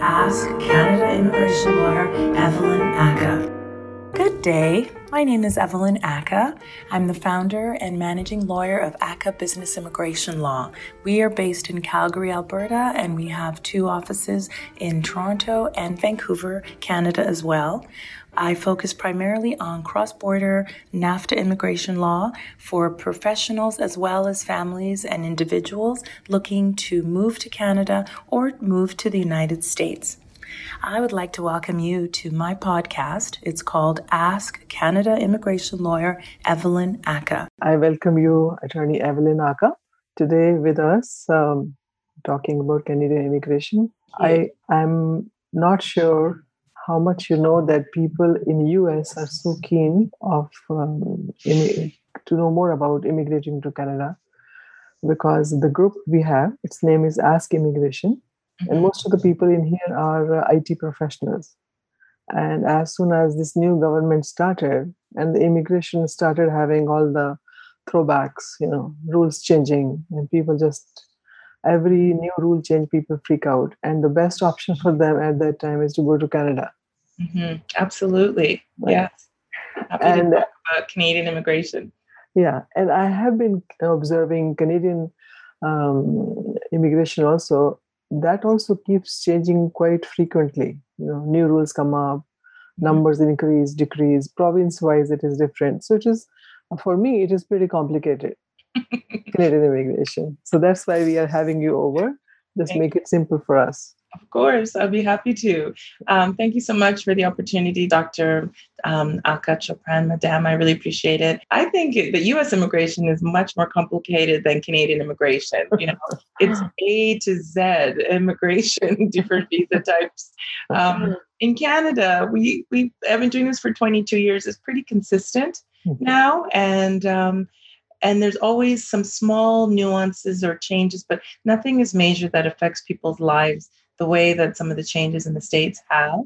Ask Canada immigration lawyer Evelyn Ackah. Good day. My name is Evelyn Ackah. I'm the founder and managing lawyer of Ackah Business Immigration Law. We are based in Calgary, Alberta, and we have two offices in Toronto and Vancouver, Canada as well. I focus primarily on cross border NAFTA immigration law for professionals as well as families and individuals looking to move to Canada or move to the United States. I would like to welcome you to my podcast. It's called Ask Canada Immigration Lawyer Evelyn Ackah. I welcome you, Attorney Evelyn Ackah, today with us um, talking about Canadian immigration. I am not sure how much you know that people in the US are so keen of um, in, to know more about immigrating to Canada because the group we have, its name is Ask Immigration. And most of the people in here are uh, IT professionals. And as soon as this new government started and the immigration started having all the throwbacks, you know, rules changing, and people just every new rule change, people freak out. And the best option for them at that time is to go to Canada Mm-hmm. Absolutely. Right. Yes. Happy and, to talk about Canadian immigration. Yeah. And I have been observing Canadian um, immigration also. That also keeps changing quite frequently. You know, new rules come up, mm-hmm. numbers increase, decrease. Province wise, it is different. So it is, for me, it is pretty complicated. Canadian immigration. So that's why we are having you over. Just Thank make it simple for us. Of course, I'd be happy to. Um, thank you so much for the opportunity, Dr. Um, Alka Chopran, Madam. I really appreciate it. I think the U.S. immigration is much more complicated than Canadian immigration. You know, it's A to Z immigration, different visa types. Um, in Canada, we we have been doing this for 22 years. It's pretty consistent mm-hmm. now, and um, and there's always some small nuances or changes, but nothing is major that affects people's lives the way that some of the changes in the states have.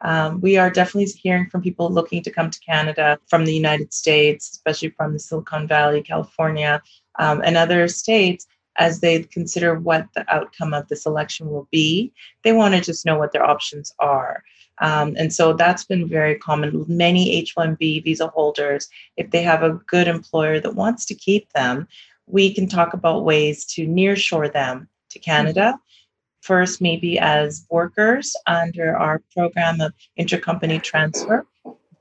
Um, we are definitely hearing from people looking to come to Canada from the United States, especially from the Silicon Valley, California, um, and other states as they consider what the outcome of this election will be. They want to just know what their options are. Um, and so that's been very common. Many H 1B visa holders, if they have a good employer that wants to keep them, we can talk about ways to nearshore them to Canada first maybe as workers under our program of intercompany transfer,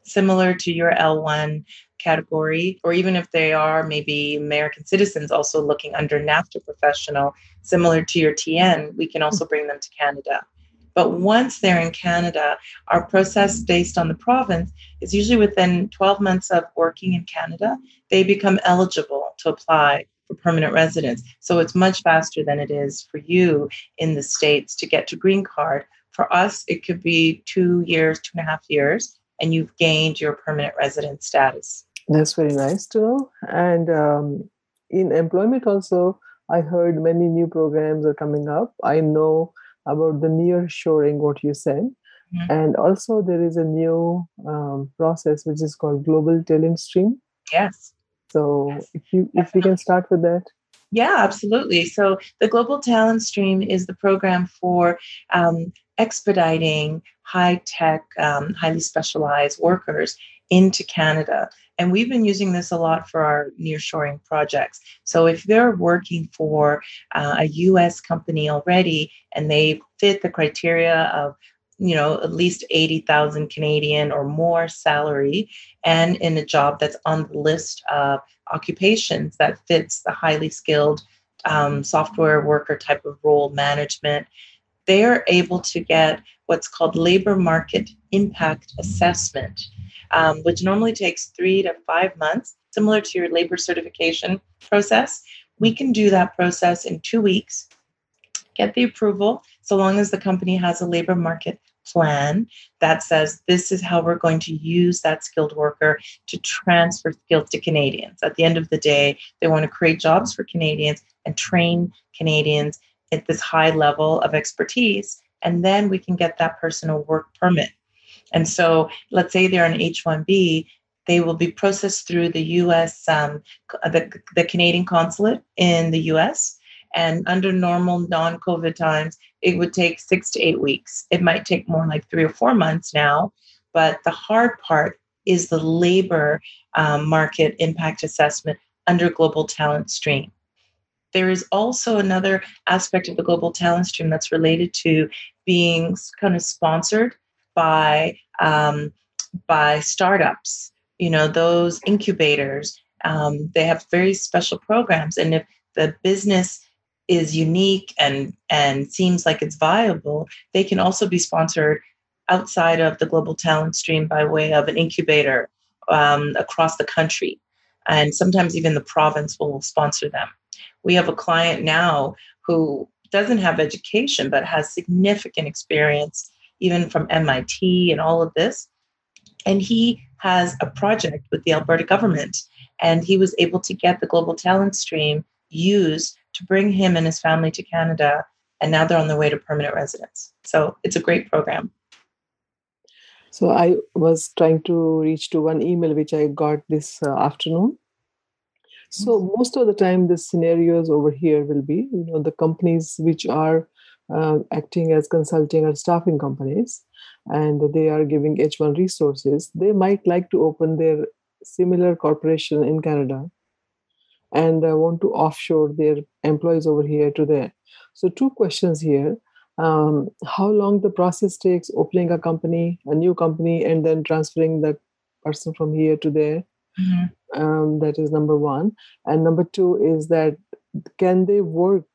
similar to your L1 category, or even if they are maybe American citizens also looking under NAFTA professional, similar to your TN, we can also bring them to Canada. But once they're in Canada, our process based on the province is usually within 12 months of working in Canada, they become eligible to apply for permanent residence. So it's much faster than it is for you in the States to get to green card. For us, it could be two years, two and a half years, and you've gained your permanent resident status. That's very nice to know. And um, in employment, also, I heard many new programs are coming up. I know about the near shoring, what you said. Mm-hmm. And also, there is a new um, process which is called Global Talent Stream. Yes. So if you if we can start with that. Yeah, absolutely. So the Global Talent Stream is the program for um, expediting high tech, um, highly specialized workers into Canada. And we've been using this a lot for our nearshoring projects. So if they're working for uh, a US company already and they fit the criteria of you know at least 80,000 Canadian or more salary and in a job that's on the list of occupations that fits the highly skilled um, software worker type of role management they are able to get what's called labor market impact assessment um, which normally takes three to five months similar to your labor certification process. We can do that process in two weeks get the approval so long as the company has a labor market plan that says this is how we're going to use that skilled worker to transfer skills to Canadians. At the end of the day, they want to create jobs for Canadians and train Canadians at this high level of expertise. And then we can get that person a work permit. And so let's say they're an H 1B, they will be processed through the US, um, the, the Canadian consulate in the US. And under normal non COVID times, it would take six to eight weeks. It might take more like three or four months now. But the hard part is the labor um, market impact assessment under Global Talent Stream. There is also another aspect of the Global Talent Stream that's related to being kind of sponsored by um, by startups. You know, those incubators. Um, they have very special programs, and if the business is unique and and seems like it's viable, they can also be sponsored outside of the global talent stream by way of an incubator um, across the country, and sometimes even the province will sponsor them. We have a client now who doesn't have education but has significant experience, even from MIT and all of this, and he has a project with the Alberta government, and he was able to get the global talent stream used to bring him and his family to Canada. And now they're on their way to permanent residence. So it's a great program. So I was trying to reach to one email which I got this uh, afternoon. So most of the time, the scenarios over here will be, you know, the companies which are uh, acting as consulting or staffing companies, and they are giving H1 resources. They might like to open their similar corporation in Canada and uh, want to offshore their employees over here to there. So, two questions here. Um, how long the process takes opening a company, a new company, and then transferring that person from here to there? Mm-hmm. Um, that is number one. And number two is that can they work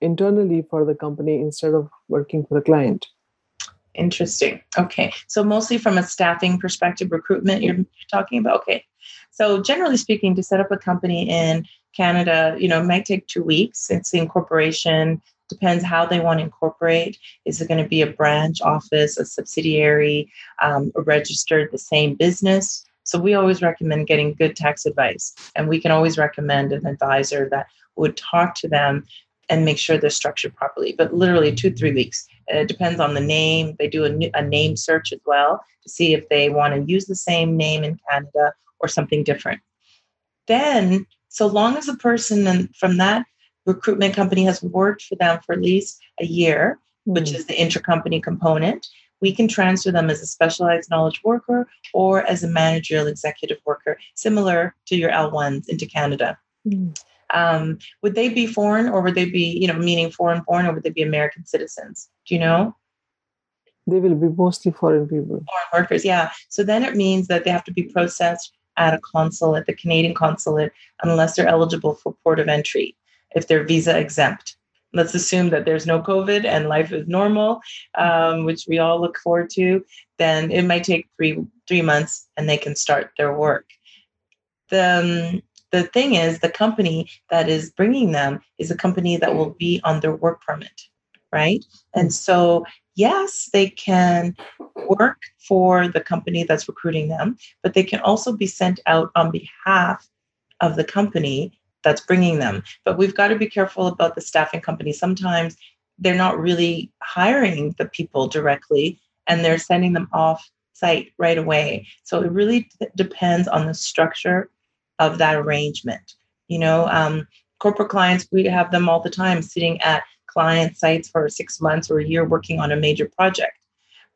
internally for the company instead of working for the client? Interesting. Okay. So, mostly from a staffing perspective, recruitment, you're talking about? Okay. So, generally speaking, to set up a company in Canada, you know, it might take two weeks. It's the incorporation, depends how they want to incorporate. Is it going to be a branch office, a subsidiary, um, registered the same business? So we always recommend getting good tax advice, and we can always recommend an advisor that would talk to them and make sure they're structured properly. But literally two three weeks. It depends on the name. They do a, a name search as well to see if they want to use the same name in Canada or something different. Then so long as the person from that recruitment company has worked for them for at least a year, mm. which hmm. is the intercompany component, we can transfer them as a specialized knowledge worker or as a managerial executive worker, similar to your L1s into Canada. Mm. Um, would they be foreign or would they be, you know, meaning foreign born or would they be American citizens? Do you know? They will be mostly foreign people. Foreign workers, yeah. So then it means that they have to be processed at a consulate, the Canadian consulate, unless they're eligible for port of entry, if they're visa exempt. Let's assume that there's no COVID and life is normal, um, which we all look forward to. Then it might take three three months, and they can start their work. The um, the thing is, the company that is bringing them is a company that will be on their work permit, right? And so yes, they can work for the company that's recruiting them, but they can also be sent out on behalf of the company that's bringing them. But we've got to be careful about the staffing company. Sometimes they're not really hiring the people directly and they're sending them off site right away. So it really depends on the structure of that arrangement. You know, um, corporate clients, we have them all the time sitting at client sites for six months or a year working on a major project.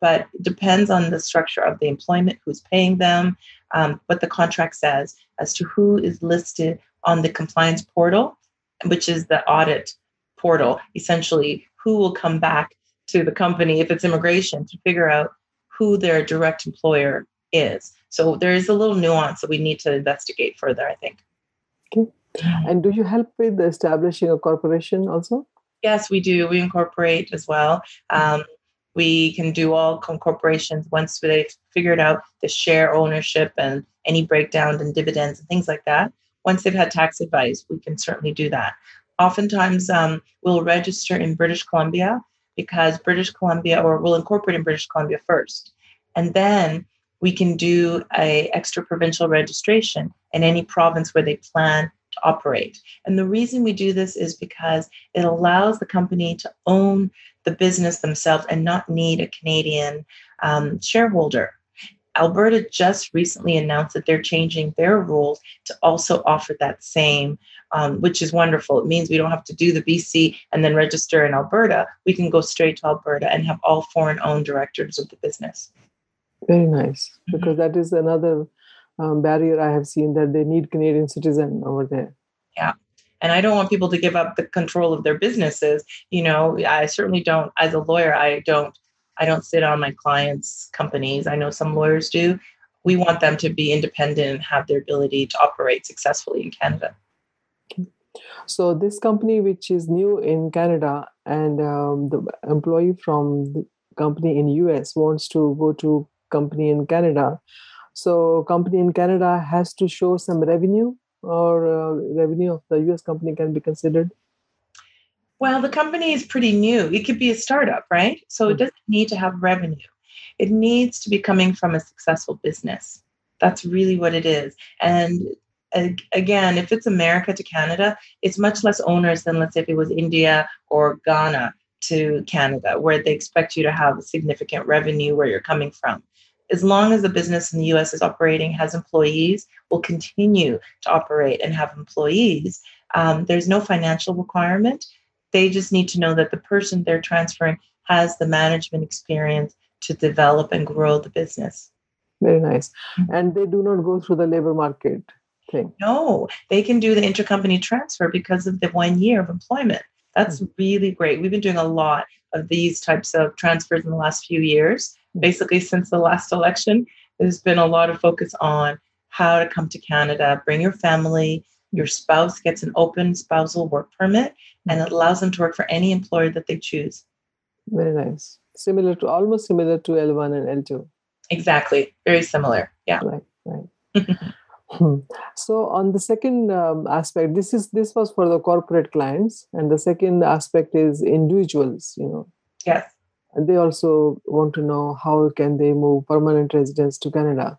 But it depends on the structure of the employment, who's paying them, um, what the contract says as to who is listed on the compliance portal, which is the audit portal, essentially, who will come back to the company if it's immigration to figure out who their direct employer is. So there is a little nuance that we need to investigate further, I think. Okay. And do you help with establishing a corporation also? Yes, we do. We incorporate as well. Um, we can do all corporations once they've figured out the share ownership and any breakdown and dividends and things like that. Once they've had tax advice, we can certainly do that. Oftentimes, um, we'll register in British Columbia because British Columbia, or we'll incorporate in British Columbia first, and then we can do a extra provincial registration in any province where they plan operate. And the reason we do this is because it allows the company to own the business themselves and not need a Canadian um, shareholder. Alberta just recently announced that they're changing their rules to also offer that same, um, which is wonderful. It means we don't have to do the BC and then register in Alberta. We can go straight to Alberta and have all foreign owned directors of the business. Very nice, mm-hmm. because that is another um, barrier I have seen that they need Canadian citizen over there. Yeah. And I don't want people to give up the control of their businesses. You know, I certainly don't, as a lawyer, I don't I don't sit on my clients' companies. I know some lawyers do. We want them to be independent and have their ability to operate successfully in Canada. So this company, which is new in Canada, and um, the employee from the company in US wants to go to company in Canada. So company in Canada has to show some revenue, or uh, revenue of the US company can be considered. Well, the company is pretty new. It could be a startup, right? So it hmm. doesn't need to have revenue. It needs to be coming from a successful business. That's really what it is. And again, if it's America to Canada, it's much less onerous than, let's say, if it was India or Ghana to Canada, where they expect you to have significant revenue where you're coming from. As long as the business in the US is operating, has employees, will continue to operate and have employees, um, there's no financial requirement. They just need to know that the person they're transferring has the management experience to develop and grow the business. Very nice. Mm-hmm. And they do not go through the labor market thing. No, they can do the intercompany transfer because of the one year of employment. That's mm-hmm. really great. We've been doing a lot of these types of transfers in the last few years. Mm-hmm. Basically, since the last election, there's been a lot of focus on how to come to Canada, bring your family, your spouse gets an open spousal work permit and it allows them to work for any employer that they choose. Very nice. Similar to almost similar to L1 and L2. Exactly. Very similar. Yeah. Right, right. so on the second um, aspect this is this was for the corporate clients and the second aspect is individuals you know yes and they also want to know how can they move permanent residents to canada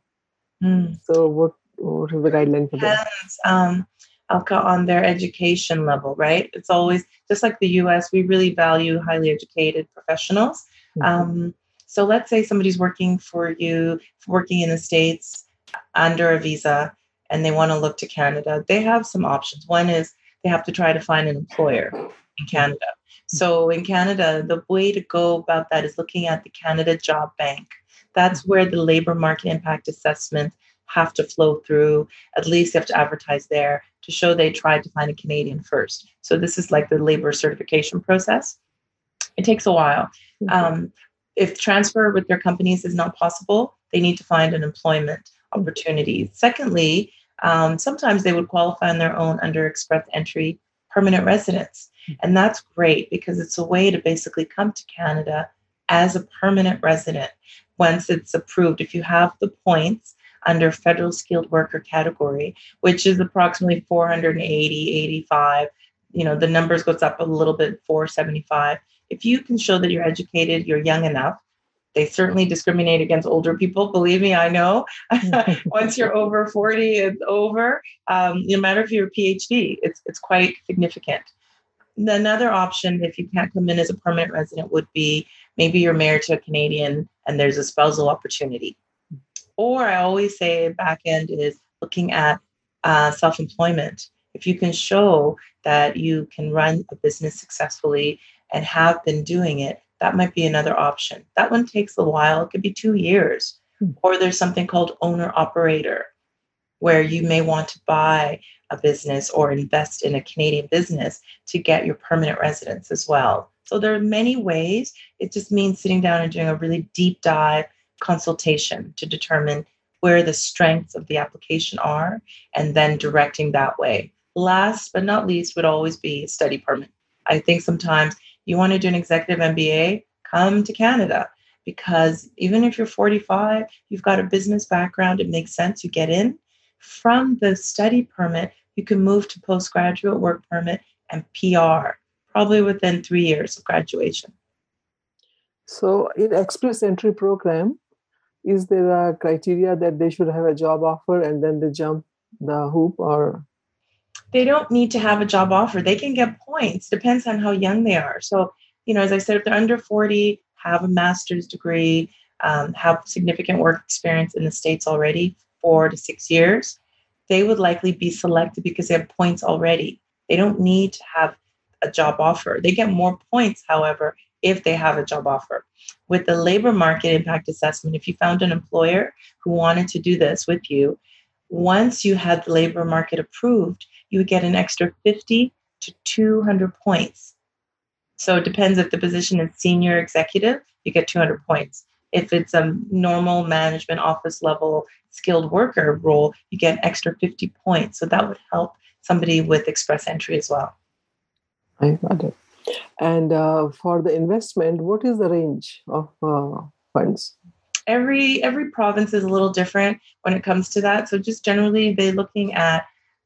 mm. so what what is the guideline for that um, Alka on their education level, right? It's always just like the US, we really value highly educated professionals. Mm-hmm. Um, so let's say somebody's working for you, working in the States under a visa, and they want to look to Canada. They have some options. One is they have to try to find an employer in Canada. So in Canada, the way to go about that is looking at the Canada Job Bank. That's mm-hmm. where the labor market impact assessment have to flow through. At least you have to advertise there to show they tried to find a Canadian first. So this is like the labor certification process. It takes a while. Mm-hmm. Um, if transfer with their companies is not possible, they need to find an employment opportunity. Secondly, um, sometimes they would qualify on their own under express entry permanent residence. Mm-hmm. And that's great because it's a way to basically come to Canada as a permanent resident once it's approved. If you have the points, under federal skilled worker category, which is approximately 480, 85. You know, the numbers goes up a little bit, 475. If you can show that you're educated, you're young enough, they certainly discriminate against older people. Believe me, I know. Once you're over 40, it's over. Um, no matter if you're a PhD, it's it's quite significant. Another option, if you can't come in as a permanent resident, would be maybe you're married to a Canadian and there's a spousal opportunity. Or I always say back end is looking at uh, self employment. If you can show that you can run a business successfully and have been doing it, that might be another option. That one takes a while, it could be two years. Hmm. Or there's something called owner operator, where you may want to buy a business or invest in a Canadian business to get your permanent residence as well. So there are many ways. It just means sitting down and doing a really deep dive consultation to determine where the strengths of the application are and then directing that way. Last but not least would always be a study permit. I think sometimes you want to do an executive MBA, come to Canada because even if you're 45, you've got a business background, it makes sense, you get in. From the study permit, you can move to postgraduate work permit and PR, probably within three years of graduation. So, in Express Entry program, is there a criteria that they should have a job offer and then they jump the hoop or they don't need to have a job offer they can get points depends on how young they are so you know as i said if they're under 40 have a master's degree um, have significant work experience in the States already, four to six years, they would likely be selected because they have points already. They don't need to have a job offer. They get more points, however, if they have a job offer. With the labor market impact assessment, if you found an employer who wanted to do this with you, once you had the labor market approved, you would get an extra 50 to 200 points. So it depends if the position is senior executive, you get 200 points. If it's a normal management office level skilled worker role, you get an extra 50 points. So that would help somebody with express entry as well. I got it. And uh, for the investment, what is the range of uh, funds? Every every province is a little different when it comes to that. So just generally, they're looking at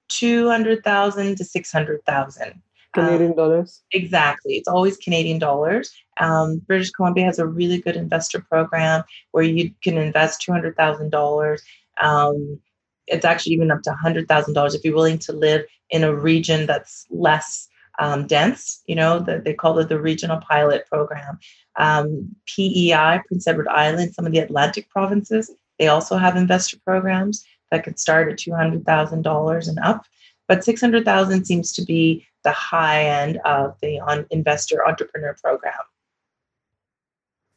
two hundred thousand to six hundred thousand. Canadian um, dollars? Exactly. It's always Canadian dollars. Um, British Columbia has a really good investor program where you can invest $200,000. Um, it's actually even up to $100,000 if you're willing to live in a region that's less um, dense, you know, the, they call it the regional pilot program. Um, PEI, Prince Edward Island, some of the Atlantic provinces, they also have investor programs that could start at $200,000 and up. But 600,000 seems to be the high end of the on investor entrepreneur program.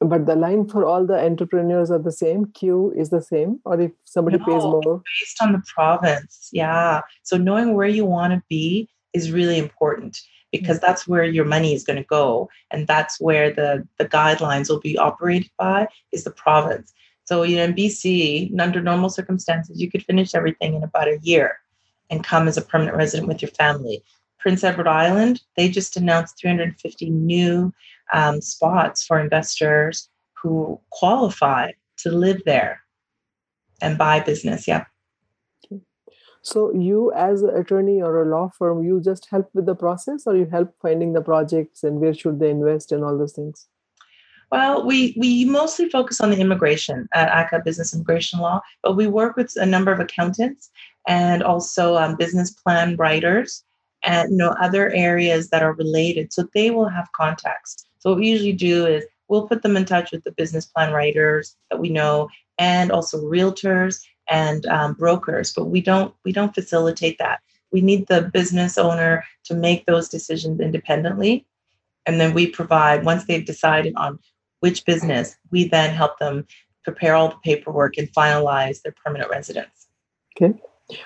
But the line for all the entrepreneurs are the same. queue is the same, or if somebody no, pays more, based on the province. Yeah. So knowing where you want to be is really important because mm. that's where your money is going to go, and that's where the the guidelines will be operated by is the province. So you know, in BC, under normal circumstances, you could finish everything in about a year and come as a permanent resident with your family. Prince Edward Island, they just announced 350 new um, spots for investors who qualify to live there and buy business. Yeah. So you, as an attorney or a law firm, you just help with the process, or you help finding the projects and where should they invest and all those things. Well, we we mostly focus on the immigration at Ackah Business Immigration Law, but we work with a number of accountants and also um, business plan writers and you know other areas that are related. So they will have contacts. So what we usually do is we'll put them in touch with the business plan writers that we know and also realtors and um, brokers but we don't we don't facilitate that. We need the business owner to make those decisions independently and then we provide once they've decided on which business we then help them prepare all the paperwork and finalize their permanent residence okay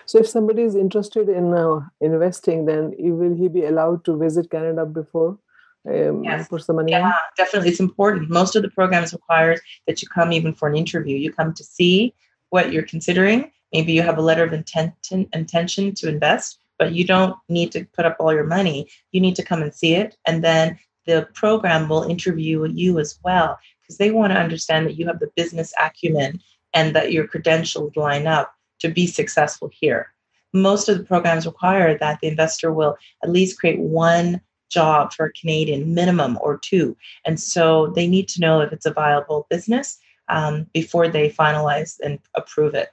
so, if somebody is interested in uh, investing, then will he be allowed to visit Canada before? Um, yes. Put some money yeah, definitely. It's important. Most of the programs requires that you come even for an interview. You come to see what you're considering. Maybe you have a letter of intent, intention to invest, but you don't need to put up all your money. You need to come and see it. And then the program will interview you as well because they want to understand that you have the business acumen and that your credentials line up to be successful here. Most of the programs require that the investor will at least create one job for a Canadian minimum or two. And so they need to know if it's a viable business um, before they finalize and approve it.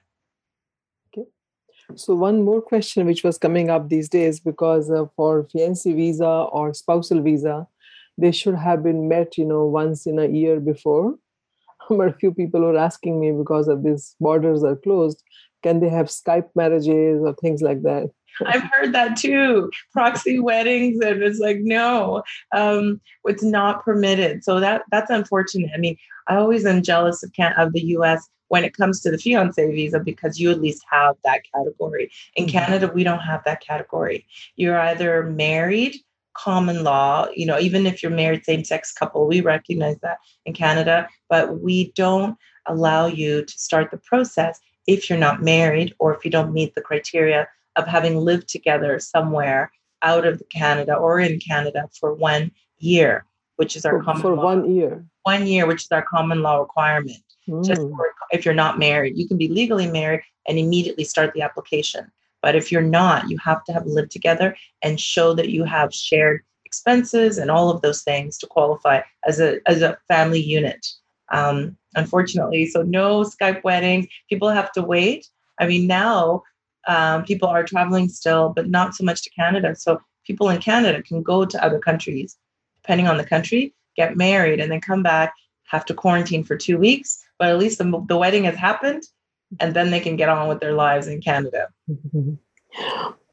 Okay. So one more question which was coming up these days because uh, for fiancé visa or spousal visa, they should have been met, you know, once in a year before. But a few people were asking me because of these borders are closed, can they have Skype marriages or things like that? I've heard that too. Proxy weddings, and it's like no, um, it's not permitted. So that that's unfortunate. I mean, I always am jealous of can of the U.S. when it comes to the fiance visa because you at least have that category. In mm-hmm. Canada, we don't have that category. You're either married, common law. You know, even if you're married, same sex couple, we recognize that in Canada, but we don't allow you to start the process if you're not married or if you don't meet the criteria of having lived together somewhere out of Canada or in Canada for one year, which is our for, common for law. one year. One year, which is our common law requirement. Mm. Just for, if you're not married, you can be legally married and immediately start the application. But if you're not, you have to have lived together and show that you have shared expenses and all of those things to qualify as a as a family unit um, unfortunately. So no Skype weddings. People have to wait. I mean, now um, people are traveling still, but not so much to Canada. So people in Canada can go to other countries, depending on the country, get married, and then come back, have to quarantine for two weeks. but at least the, the wedding has happened and then they can get on with their lives in Canada.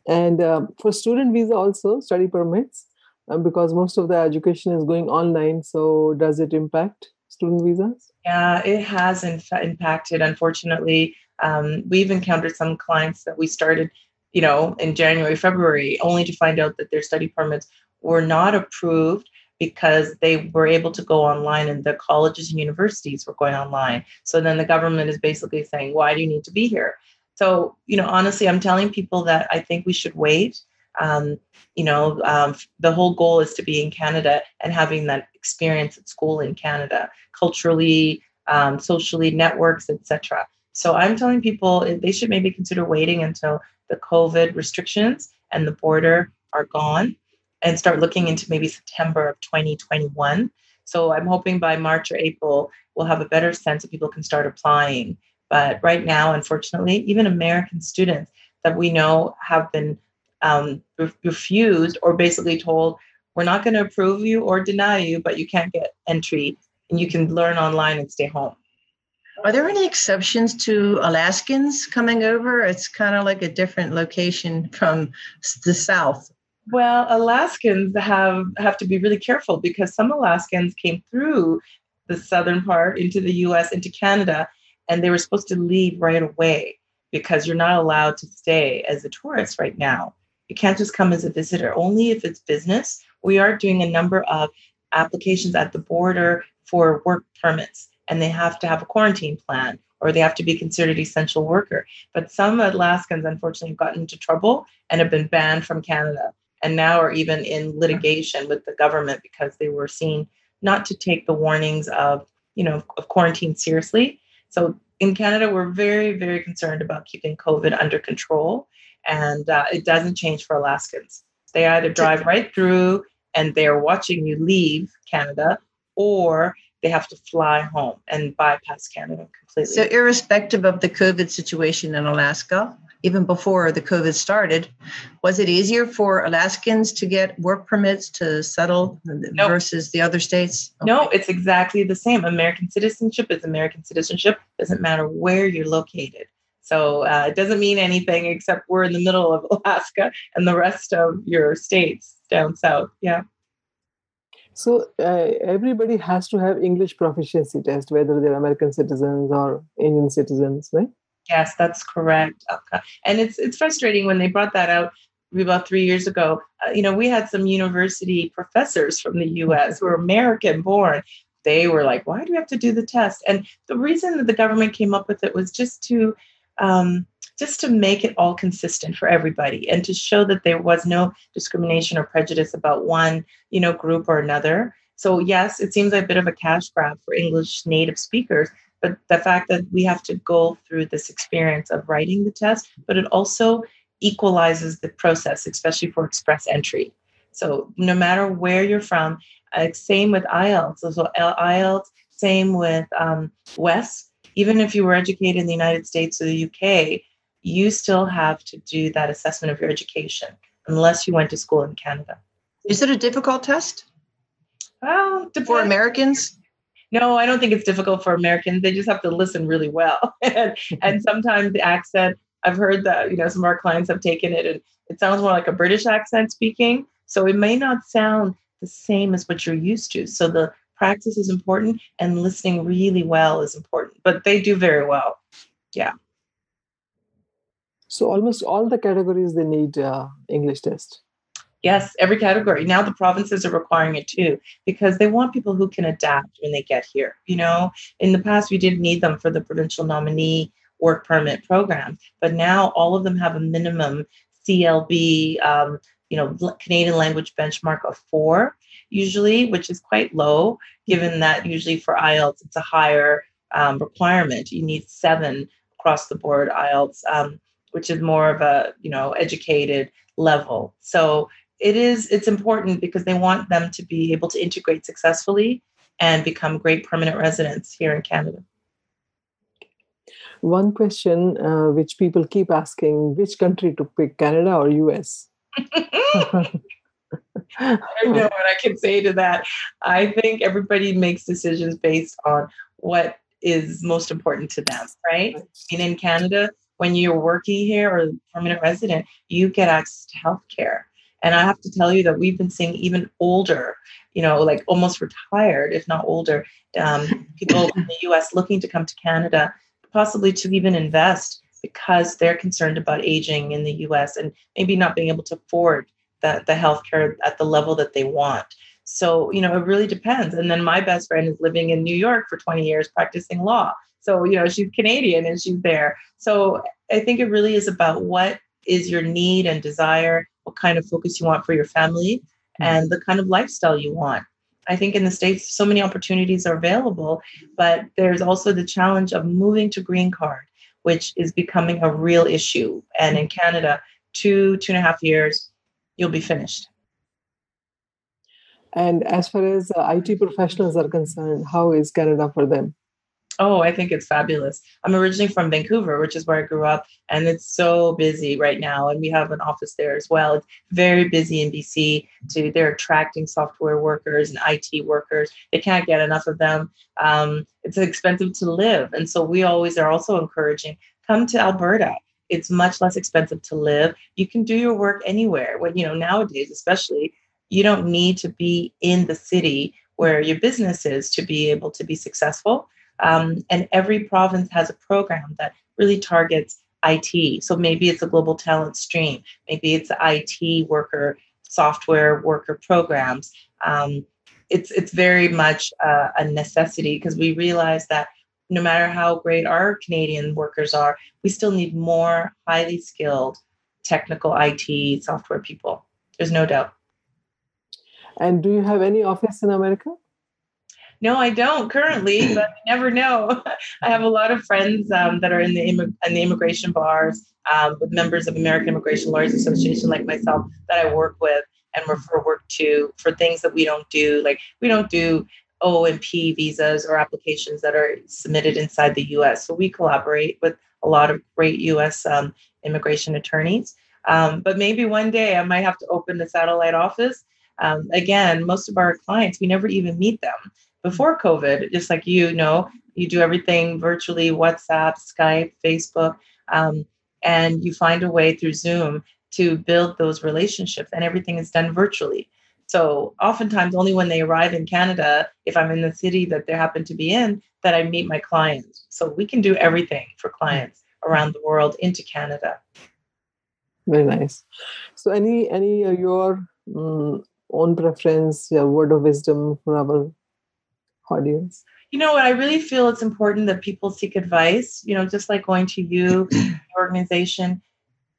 and uh, for student visa also study permits um, because most of the education is going online so does it impact student visas yeah it has impacted unfortunately um, we've encountered some clients that we started you know in january february only to find out that their study permits were not approved because they were able to go online and the colleges and universities were going online. So then the government is basically saying, why do you need to be here? So, you know, honestly, I'm telling people that I think we should wait. Um, you know, um, the whole goal is to be in Canada and having that experience at school in Canada, culturally, um, socially, networks, etc. So I'm telling people they should maybe consider waiting until the COVID restrictions and the border are gone and start looking into maybe September of 2021. So I'm hoping by March or April, we'll have a better sense that people can start applying. But right now, unfortunately, even American students that we know have been um, re- refused or basically told, we're not going to approve you or deny you, but you can't get entry and you can learn online and stay home. Are there any exceptions to Alaskans coming over? It's kind of like a different location from the South. Well, Alaskans have have to be really careful because some Alaskans came through the southern part into the US into Canada and they were supposed to leave right away because you're not allowed to stay as a tourist right now. You can't just come as a visitor, only if it's business. We are doing a number of applications at the border for work permits and they have to have a quarantine plan or they have to be considered essential worker. But some Alaskans unfortunately have gotten into trouble and have been banned from Canada and now are even in litigation with the government because they were seen not to take the warnings of you know of quarantine seriously. So in canada we're very very concerned about keeping covid under control and uh, it doesn't change for alaskans. They either drive right through and they're watching you leave canada or they have to fly home and bypass canada completely. So irrespective of the covid situation in alaska even before the COVID started. Was it easier for Alaskans to get work permits to settle nope. versus the other states? Okay. No, it's exactly the same. American citizenship is American citizenship. Doesn't matter where you're located. So uh, it doesn't mean anything except we're in the middle of Alaska and the rest of your states down south. Yeah. So uh, everybody has to have English proficiency test, whether they're American citizens or Indian citizens, right? Yes, that's correct. And it's it's frustrating when they brought that out about three years ago. Uh, you know, we had some university professors from the U.S. who were American born. They were like, "Why do we have to do the test?" And the reason that the government came up with it was just to um, just to make it all consistent for everybody and to show that there was no discrimination or prejudice about one you know group or another. So yes, it seems like a bit of a cash grab for English native speakers, but the fact that we have to go through this experience of writing the test, but it also equalizes the process, especially for express entry. So no matter where you're from, uh, same with IELTS. So IELTS, same with um, WES. Even if you were educated in the United States or the UK, you still have to do that assessment of your education unless you went to school in Canada. Is it a difficult test? Well, for Americans? No, I don't think it's difficult for Americans. They just have to listen really well. and, and sometimes the accent, I've heard that, you know, some of our clients have taken it and it sounds more like a British accent speaking. So it may not sound the same as what you're used to. So the practice is important and listening really well is important, but they do very well. Yeah. So almost all the categories they need uh, English test. Yes, every category. Now the provinces are requiring it too because they want people who can adapt when they get here. You know, in the past we didn't need them for the provincial nominee work permit program, but now all of them have a minimum CLB, um, you know, Canadian language benchmark of four usually, which is quite low given that usually for IELTS it's a higher um, requirement. You need seven across the board IELTS, um, which is more of a you know educated level. So it is it's important because they want them to be able to integrate successfully and become great permanent residents here in Canada. One question uh, which people keep asking which country to pick, Canada or US? I don't know what I can say to that. I think everybody makes decisions based on what is most important to them, right? And in Canada, when you're working here or permanent resident, you get access to healthcare. And I have to tell you that we've been seeing even older, you know, like almost retired, if not older, um, people in the US looking to come to Canada, possibly to even invest because they're concerned about aging in the US and maybe not being able to afford the, the healthcare at the level that they want. So, you know, it really depends. And then my best friend is living in New York for 20 years practicing law. So, you know, she's Canadian and she's there. So I think it really is about what is your need and desire, kind of focus you want for your family, mm-hmm. and the kind of lifestyle you want. I think in the States, so many opportunities are available, but there's also the challenge of moving to green card, which is becoming a real issue. And in Canada, two, two and a half years, you'll be finished. And as far as uh, IT professionals are concerned, how is Canada for them? Oh, I think it's fabulous. I'm originally from Vancouver, which is where I grew up, and it's so busy right now. And we have an office there as well. It's very busy in BC. To they're attracting software workers and IT workers. They can't get enough of them. Um, it's expensive to live, and so we always are also encouraging come to Alberta. It's much less expensive to live. You can do your work anywhere. When you know nowadays, especially, you don't need to be in the city where your business is to be able to be successful um, and every province has a program that really targets IT. So maybe it's a global talent stream, maybe it's IT worker, software worker programs. Um, it's it's very much a necessity because we realize that no matter how great our Canadian workers are, we still need more highly skilled technical IT software people. There's no doubt. And do you have any office in America? No, I don't currently, but I never know. I have a lot of friends um, that are in the in the immigration bars um, with members of American Immigration Lawyers Association, like myself, that I work with and refer work to for things that we don't do. Like we don't do O and P visas or applications that are submitted inside the U.S. So we collaborate with a lot of great U.S. Um, immigration attorneys. Um, but maybe one day I might have to open a satellite office. Um, again, most of our clients, we never even meet them before COVID, just like you know, you do everything virtually WhatsApp, Skype, Facebook, um, and you find a way through Zoom to build those relationships, and everything is done virtually. So, oftentimes, only when they arrive in Canada, if I'm in the city that they happen to be in, that I meet my clients. So, we can do everything for clients around the world into Canada. Very nice. So, any any your um, own preference, your word of wisdom for our audience? You know what? I really feel it's important that people seek advice, you know, just like going to you, organization,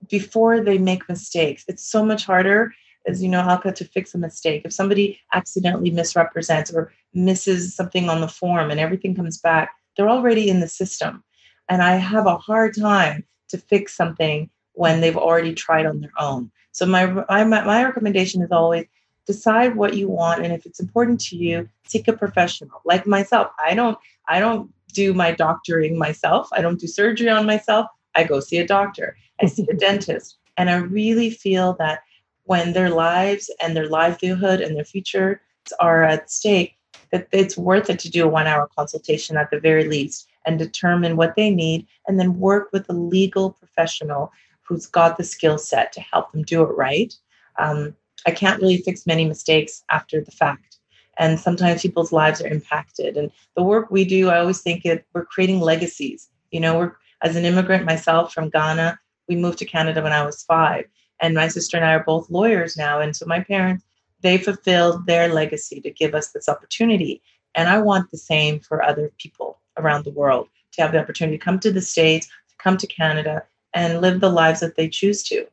before they make mistakes. It's so much harder, as you know, Alka, to fix a mistake. If somebody accidentally misrepresents or misses something on the form and everything comes back, they're already in the system. And I have a hard time to fix something when they've already tried on their own. So my my, my recommendation is always decide what you want and if it's important to you seek a professional. Like myself i don't i don't do my doctoring myself. I don't do surgery on myself. I go see a doctor. I see a dentist. And i really feel that when their lives and their livelihood and their futures are at stake that it's worth it to do a one hour consultation at the very least and determine what they need and then work with a legal professional who's got the skill set to help them do it right. Um, I can't really fix many mistakes after the fact. And sometimes people's lives are impacted. And the work we do, I always think it we're creating legacies. You know, we're as an immigrant myself from Ghana, we moved to Canada when I was five. And my sister and I are both lawyers now. And so my parents, they fulfilled their legacy to give us this opportunity. And I want the same for other people around the world to have the opportunity to come to the States, to come to Canada, and live the lives that they choose to.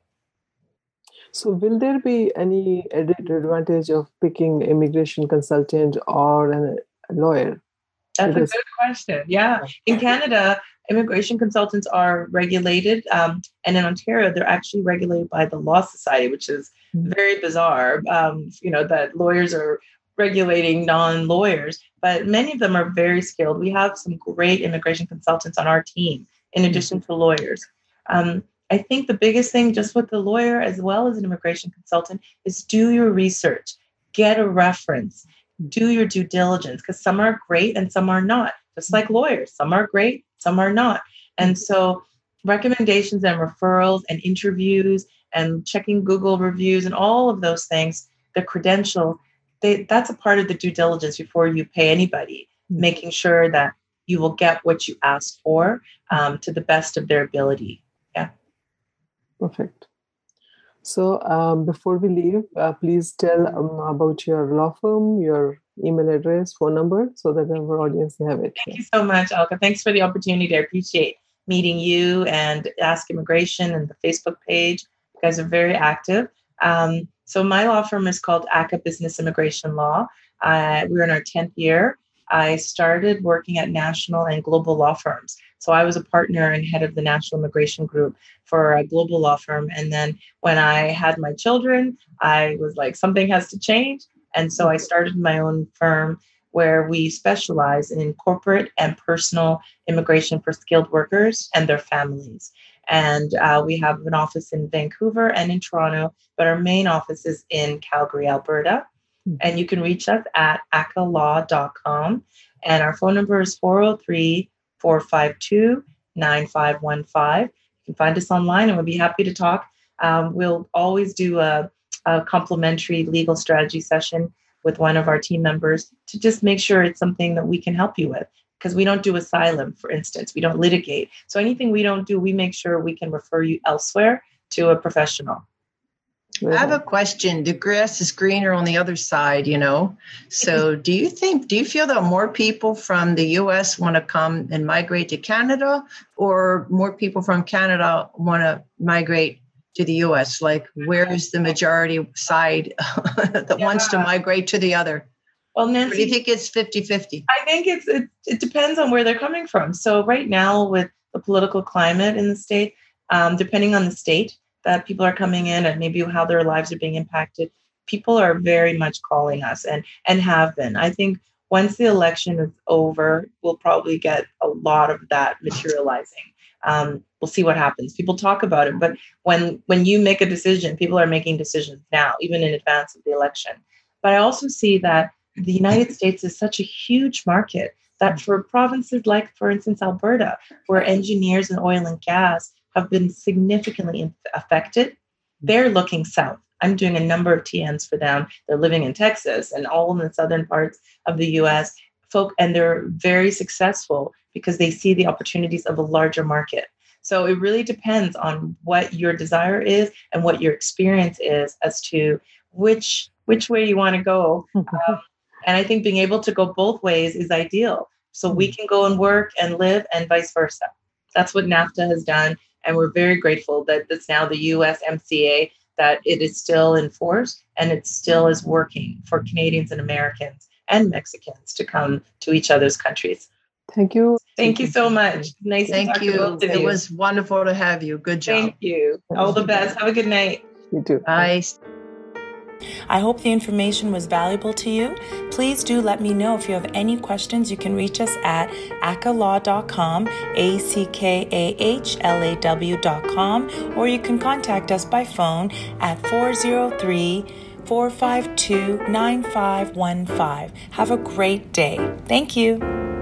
So, will there be any added advantage of picking immigration consultant or a lawyer? That's a good question. Yeah, in Canada, immigration consultants are regulated, um, and in Ontario, they're actually regulated by the Law Society, which is mm-hmm. very bizarre. Um, you know that lawyers are regulating non-lawyers, but many of them are very skilled. We have some great immigration consultants on our team, in mm-hmm. addition to lawyers. Um, I think the biggest thing, just with the lawyer as well as an immigration consultant, is do your research, get a reference, do your due diligence, because some are great and some are not. just like lawyers. Some are great, some are not. And so recommendations and referrals and interviews and checking Google reviews and all of those things, the credential, they, that's a part of the due diligence before you pay anybody, mm-hmm. making sure that you will get what you asked for um, to the best of their ability. Perfect. So um, before we leave, uh, please tell um, about your law firm, your email address, phone number, so that our audience have it. Thank you so much, Alka. Thanks for the opportunity. I appreciate meeting you and Ask Immigration and the Facebook page. You guys are very active. Um, so my law firm is called Ackah Business Immigration Law. Uh, we're in our 10th year. I started working at national and global law firms. So I was a partner and head of the National Immigration Group for a global law firm. And then when I had my children, I was like, something has to change. And so I started my own firm where we specialize in corporate and personal immigration for skilled workers and their families. And uh, we have an office in Vancouver and in Toronto, but our main office is in Calgary, Alberta. Mm-hmm. And you can reach us at ackahlaw.com. And our phone number is 403 452 9515. You can find us online and we'll be happy to talk. Um, we'll always do a, a complimentary legal strategy session with one of our team members to just make sure it's something that we can help you with because we don't do asylum for instance we don't litigate so anything we don't do we make sure we can refer you elsewhere to a professional I have a question. The grass is greener on the other side, you know. So, do you think, do you feel that more people from the US want to come and migrate to Canada, or more people from Canada want to migrate to the US? Like, where is the majority side that yeah. wants to migrate to the other? Well, Nancy, or do you think it's 50 50? I think it's it, it depends on where they're coming from. So, right now, with the political climate in the state, um, depending on the state, that people are coming in and maybe how their lives are being impacted people are very much calling us and and have been. I think once the election is over we'll probably get a lot of that materializing. Um, we'll see what happens. People talk about it but when when you make a decision people are making decisions now even in advance of the election. But i also see that the united states is such a huge market that for provinces like for instance alberta where engineers in oil and gas have been significantly affected, they're looking south. I'm doing a number of TNs for them. They're living in Texas and all in the southern parts of the US. Folk, and they're very successful because they see the opportunities of a larger market. So it really depends on what your desire is and what your experience is as to which which way you want to go. um, and I think being able to go both ways is ideal. So we can go and work and live and vice versa. That's what NAFTA has done. And we're very grateful that it's now the USMCA that it is still in force and it still is working for Canadians and Americans and Mexicans to come to each other's countries. Thank you. Thank you so much. Nice Thank you. It you. was wonderful to have you. Good job. Thank you. All the best. Have a good night. You too. Bye. I hope the information was valuable to you. Please do let me know if you have any questions. You can reach us at ackahlaw.com, A C K A H L A W.com, or you can contact us by phone at 403 452 9515. Have a great day. Thank you.